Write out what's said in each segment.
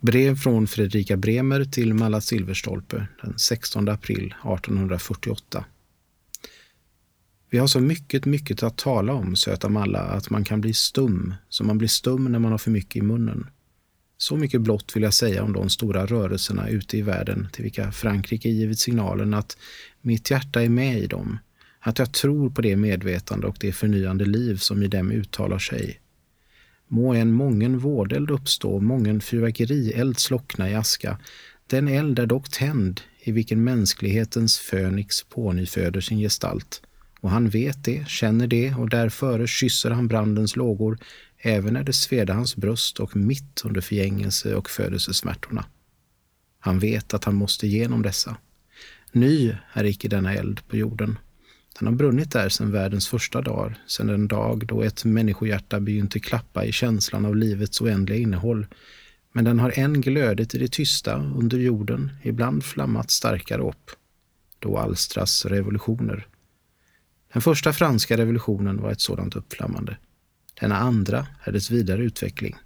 Brev från Fredrika Bremer till Malla Silverstolpe den 16 april 1848. Vi har så mycket, mycket att tala om, söta Malla, att man kan bli stum, som man blir stum när man har för mycket i munnen. Så mycket blott vill jag säga om de stora rörelserna ute i världen till vilka Frankrike givit signalen att mitt hjärta är med i dem, att jag tror på det medvetande och det förnyande liv som i dem uttalar sig. Må en mången vårdeld uppstå, mången fyrverkerield slockna i aska. Den eld är dock tänd, i vilken mänsklighetens fönix pånyföder sin gestalt. Och han vet det, känner det och därför kysser han brandens lågor, även när det sveda hans bröst och mitt under förgängelse och födelsesmärtorna. Han vet att han måste genom dessa. Ny är icke denna eld på jorden. Den har brunnit där sedan världens första dagar, sedan den dag då ett människohjärta begynte klappa i känslan av livets oändliga innehåll. Men den har än glödet i det tysta under jorden, ibland flammat starkare upp. Då alstras revolutioner. Den första franska revolutionen var ett sådant uppflammande. Denna andra är dess vidare utveckling.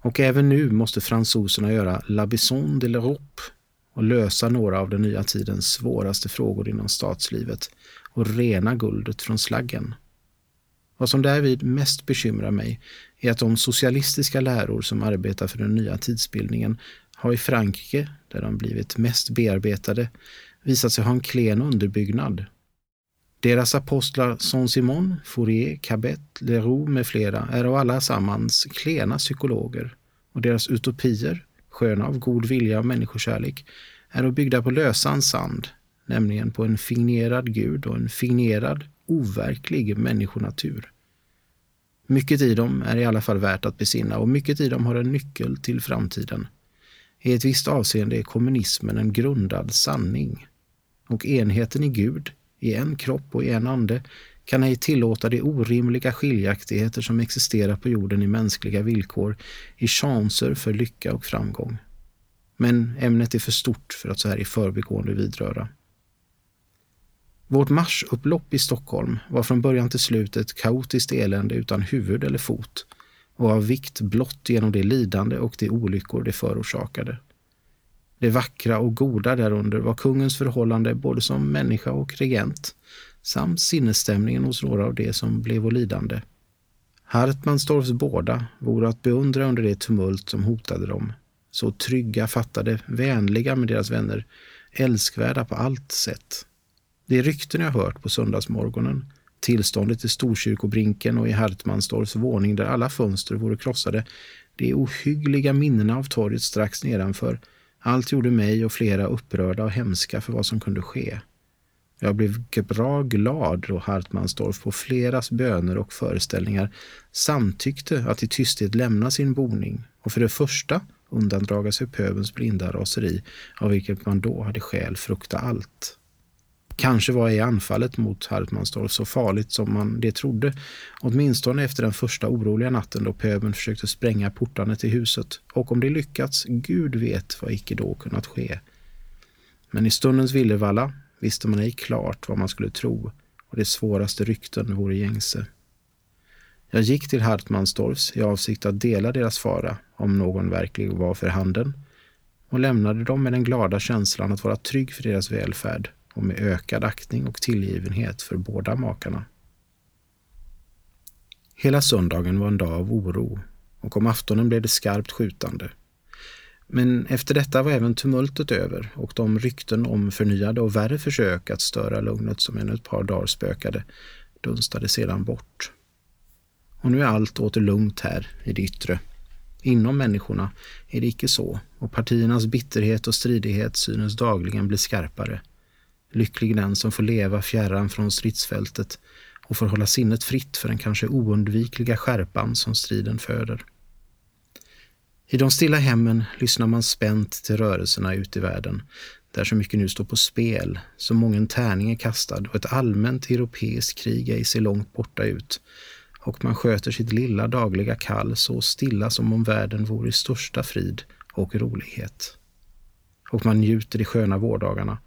Och även nu måste fransoserna göra la bison de l'Europe och lösa några av den nya tidens svåraste frågor inom statslivet och rena guldet från slaggen. Vad som därvid mest bekymrar mig är att de socialistiska läror som arbetar för den nya tidsbildningen har i Frankrike, där de blivit mest bearbetade, visat sig ha en klen underbyggnad. Deras apostlar Saint-Simon, Fourier, Cabet, Leroux med flera är av alla sammans klena psykologer och deras utopier sköna av god vilja och människokärlek, är byggda på lösan sand, nämligen på en fingerad gud och en fingerad, overklig människonatur. Mycket i dem är i alla fall värt att besinna och mycket i dem har en nyckel till framtiden. I ett visst avseende är kommunismen en grundad sanning. Och enheten i Gud, i en kropp och i en ande, kan ej tillåta de orimliga skiljaktigheter som existerar på jorden i mänskliga villkor, i chanser för lycka och framgång. Men ämnet är för stort för att så här i förbigående vidröra. Vårt marsupplopp i Stockholm var från början till slut ett kaotiskt elände utan huvud eller fot och av vikt blott genom det lidande och de olyckor det förorsakade. Det vackra och goda därunder var kungens förhållande både som människa och regent, samt sinnesstämningen hos några av de som blev lidande. Hartmanstorfs båda vore att beundra under det tumult som hotade dem. Så trygga, fattade, vänliga med deras vänner, älskvärda på allt sätt. De rykten jag hört på söndagsmorgonen, tillståndet i Storkyrkobrinken och i Hartmanstorfs våning där alla fönster vore krossade, de ohyggliga minnena av torget strax nedanför, allt gjorde mig och flera upprörda och hemska för vad som kunde ske. Jag blev bra glad då Hartmansdorf på fleras böner och föreställningar samtyckte att i tysthet lämna sin boning och för det första undandraga sig pöbens blinda raseri av vilket man då hade skäl frukta allt. Kanske var ej anfallet mot Hartmansdorf så farligt som man det trodde, åtminstone efter den första oroliga natten då pöbeln försökte spränga portarna till huset och om det lyckats, Gud vet vad icke då kunnat ske. Men i stundens villervalla visste man ej klart vad man skulle tro och de svåraste rykten vore gängse. Jag gick till Hartmansdorfs i avsikt att dela deras fara, om någon verkligen var för handen, och lämnade dem med den glada känslan att vara trygg för deras välfärd och med ökad aktning och tillgivenhet för båda makarna. Hela söndagen var en dag av oro och om aftonen blev det skarpt skjutande. Men efter detta var även tumultet över och de rykten om förnyade och värre försök att störa lugnet som ännu ett par dagar spökade dunstade sedan bort. Och nu är allt åter lugnt här i det yttre. Inom människorna är det icke så och partiernas bitterhet och stridighet synes dagligen bli skarpare. Lycklig den som får leva fjärran från stridsfältet och får hålla sinnet fritt för den kanske oundvikliga skärpan som striden föder. I de stilla hemmen lyssnar man spänt till rörelserna ute i världen, där så mycket nu står på spel, så många tärning är kastad och ett allmänt europeiskt krig ej ser långt borta ut, och man sköter sitt lilla dagliga kall så stilla som om världen vore i största frid och rolighet. Och man njuter de sköna vårdagarna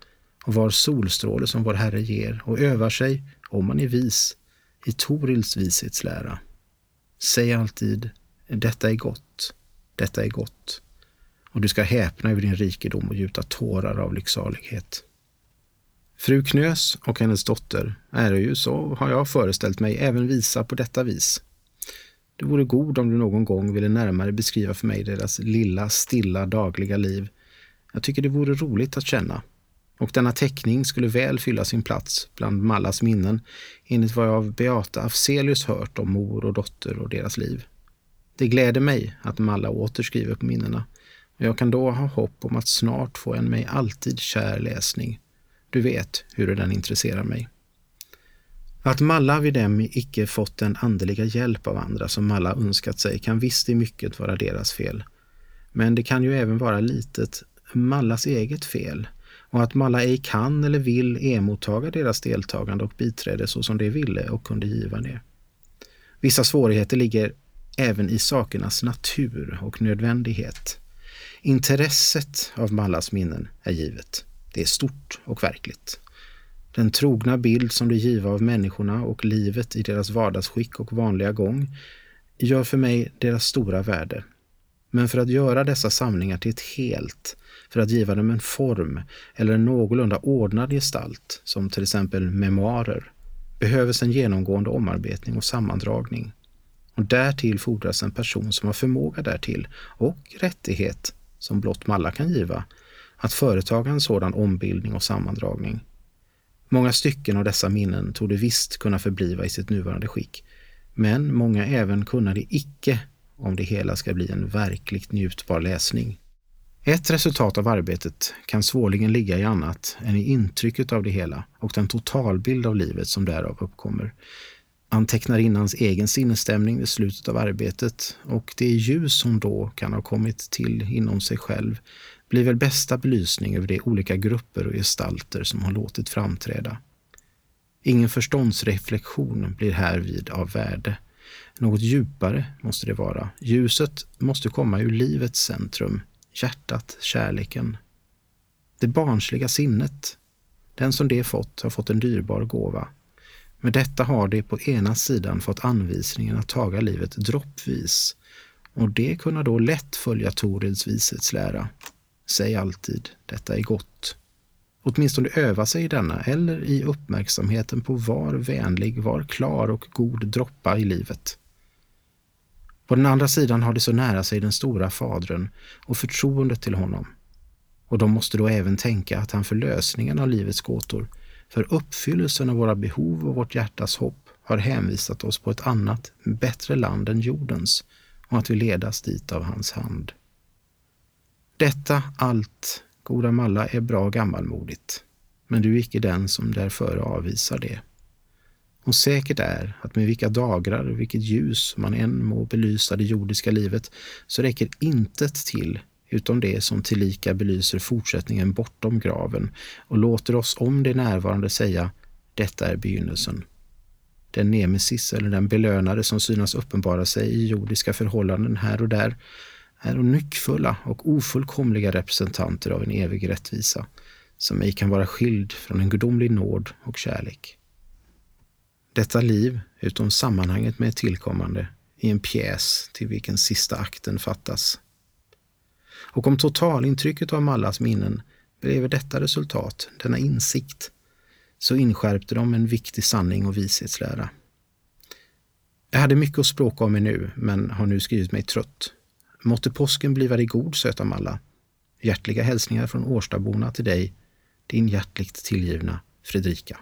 och var solstråle som vår Herre ger och övar sig, om man är vis, i Torils vishetslära. Säg alltid, detta är gott, detta är gott. Och du ska häpna över din rikedom och gjuta tårar av lycksalighet. Fru Knös och hennes dotter är ju, så har jag föreställt mig, även visa på detta vis. Det vore god om du någon gång ville närmare beskriva för mig deras lilla, stilla, dagliga liv. Jag tycker det vore roligt att känna. Och denna teckning skulle väl fylla sin plats bland Mallas minnen enligt vad jag av Beata Afzelius hört om mor och dotter och deras liv. Det gläder mig att Malla åter skriver på minnena och jag kan då ha hopp om att snart få en mig alltid kär läsning. Du vet hur den intresserar mig. Att Malla vid dem icke fått den andeliga hjälp av andra som Malla önskat sig kan visst i mycket vara deras fel. Men det kan ju även vara litet Mallas eget fel och att Malla ej kan eller vill emottaga deras deltagande och biträde så som de ville och kunde giva det. Vissa svårigheter ligger även i sakernas natur och nödvändighet. Intresset av Mallas minnen är givet. Det är stort och verkligt. Den trogna bild som det giva av människorna och livet i deras vardagsskick och vanliga gång gör för mig deras stora värde. Men för att göra dessa samlingar till ett helt, för att giva dem en form eller en någorlunda ordnad gestalt, som till exempel memoarer, behövs en genomgående omarbetning och sammandragning. Och därtill fordras en person som har förmåga därtill och rättighet, som blott Malla kan giva, att företaga en sådan ombildning och sammandragning. Många stycken av dessa minnen tog det visst kunna förbliva i sitt nuvarande skick, men många även kunna det icke om det hela ska bli en verkligt njutbar läsning. Ett resultat av arbetet kan svårligen ligga i annat än i intrycket av det hela och den totalbild av livet som därav uppkommer. Antecknarinnans egen sinnesstämning vid slutet av arbetet och det ljus som då kan ha kommit till inom sig själv blir väl bästa belysning över de olika grupper och gestalter som har låtit framträda. Ingen förståndsreflektion blir härvid av värde. Något djupare måste det vara. Ljuset måste komma ur livets centrum, hjärtat, kärleken. Det barnsliga sinnet. Den som det fått har fått en dyrbar gåva. Med detta har det på ena sidan fått anvisningen att taga livet droppvis och det kunna då lätt följa Torids vishetslära. Säg alltid, detta är gott. Åtminstone öva sig i denna eller i uppmärksamheten på var vänlig, var klar och god droppa i livet. På den andra sidan har det så nära sig den stora fadren och förtroendet till honom. Och de måste då även tänka att han för lösningen av livets gåtor, för uppfyllelsen av våra behov och vårt hjärtas hopp har hänvisat oss på ett annat, bättre land än jordens och att vi ledas dit av hans hand. Detta allt, goda Malla, är bra gammalmodigt, men du är icke den som därför avvisar det. Och säkert är att med vilka dagrar och vilket ljus man än må belysa det jordiska livet så räcker intet till utom det som tillika belyser fortsättningen bortom graven och låter oss om det närvarande säga detta är begynnelsen. Den nemesis eller den belönade som synas uppenbara sig i jordiska förhållanden här och där är nyckfulla och ofullkomliga representanter av en evig rättvisa som ej kan vara skild från en gudomlig nåd och kärlek. Detta liv, utom sammanhanget med ett tillkommande, är en pjäs till vilken sista akten fattas. Och om totalintrycket av Mallas minnen blev detta resultat, denna insikt, så inskärpte de en viktig sanning och vishetslära. Jag hade mycket att språka om mig nu, men har nu skrivit mig trött. Måtte påsken bliva dig god, söta Malla. Hjärtliga hälsningar från Årstaborna till dig, din hjärtligt tillgivna Fredrika.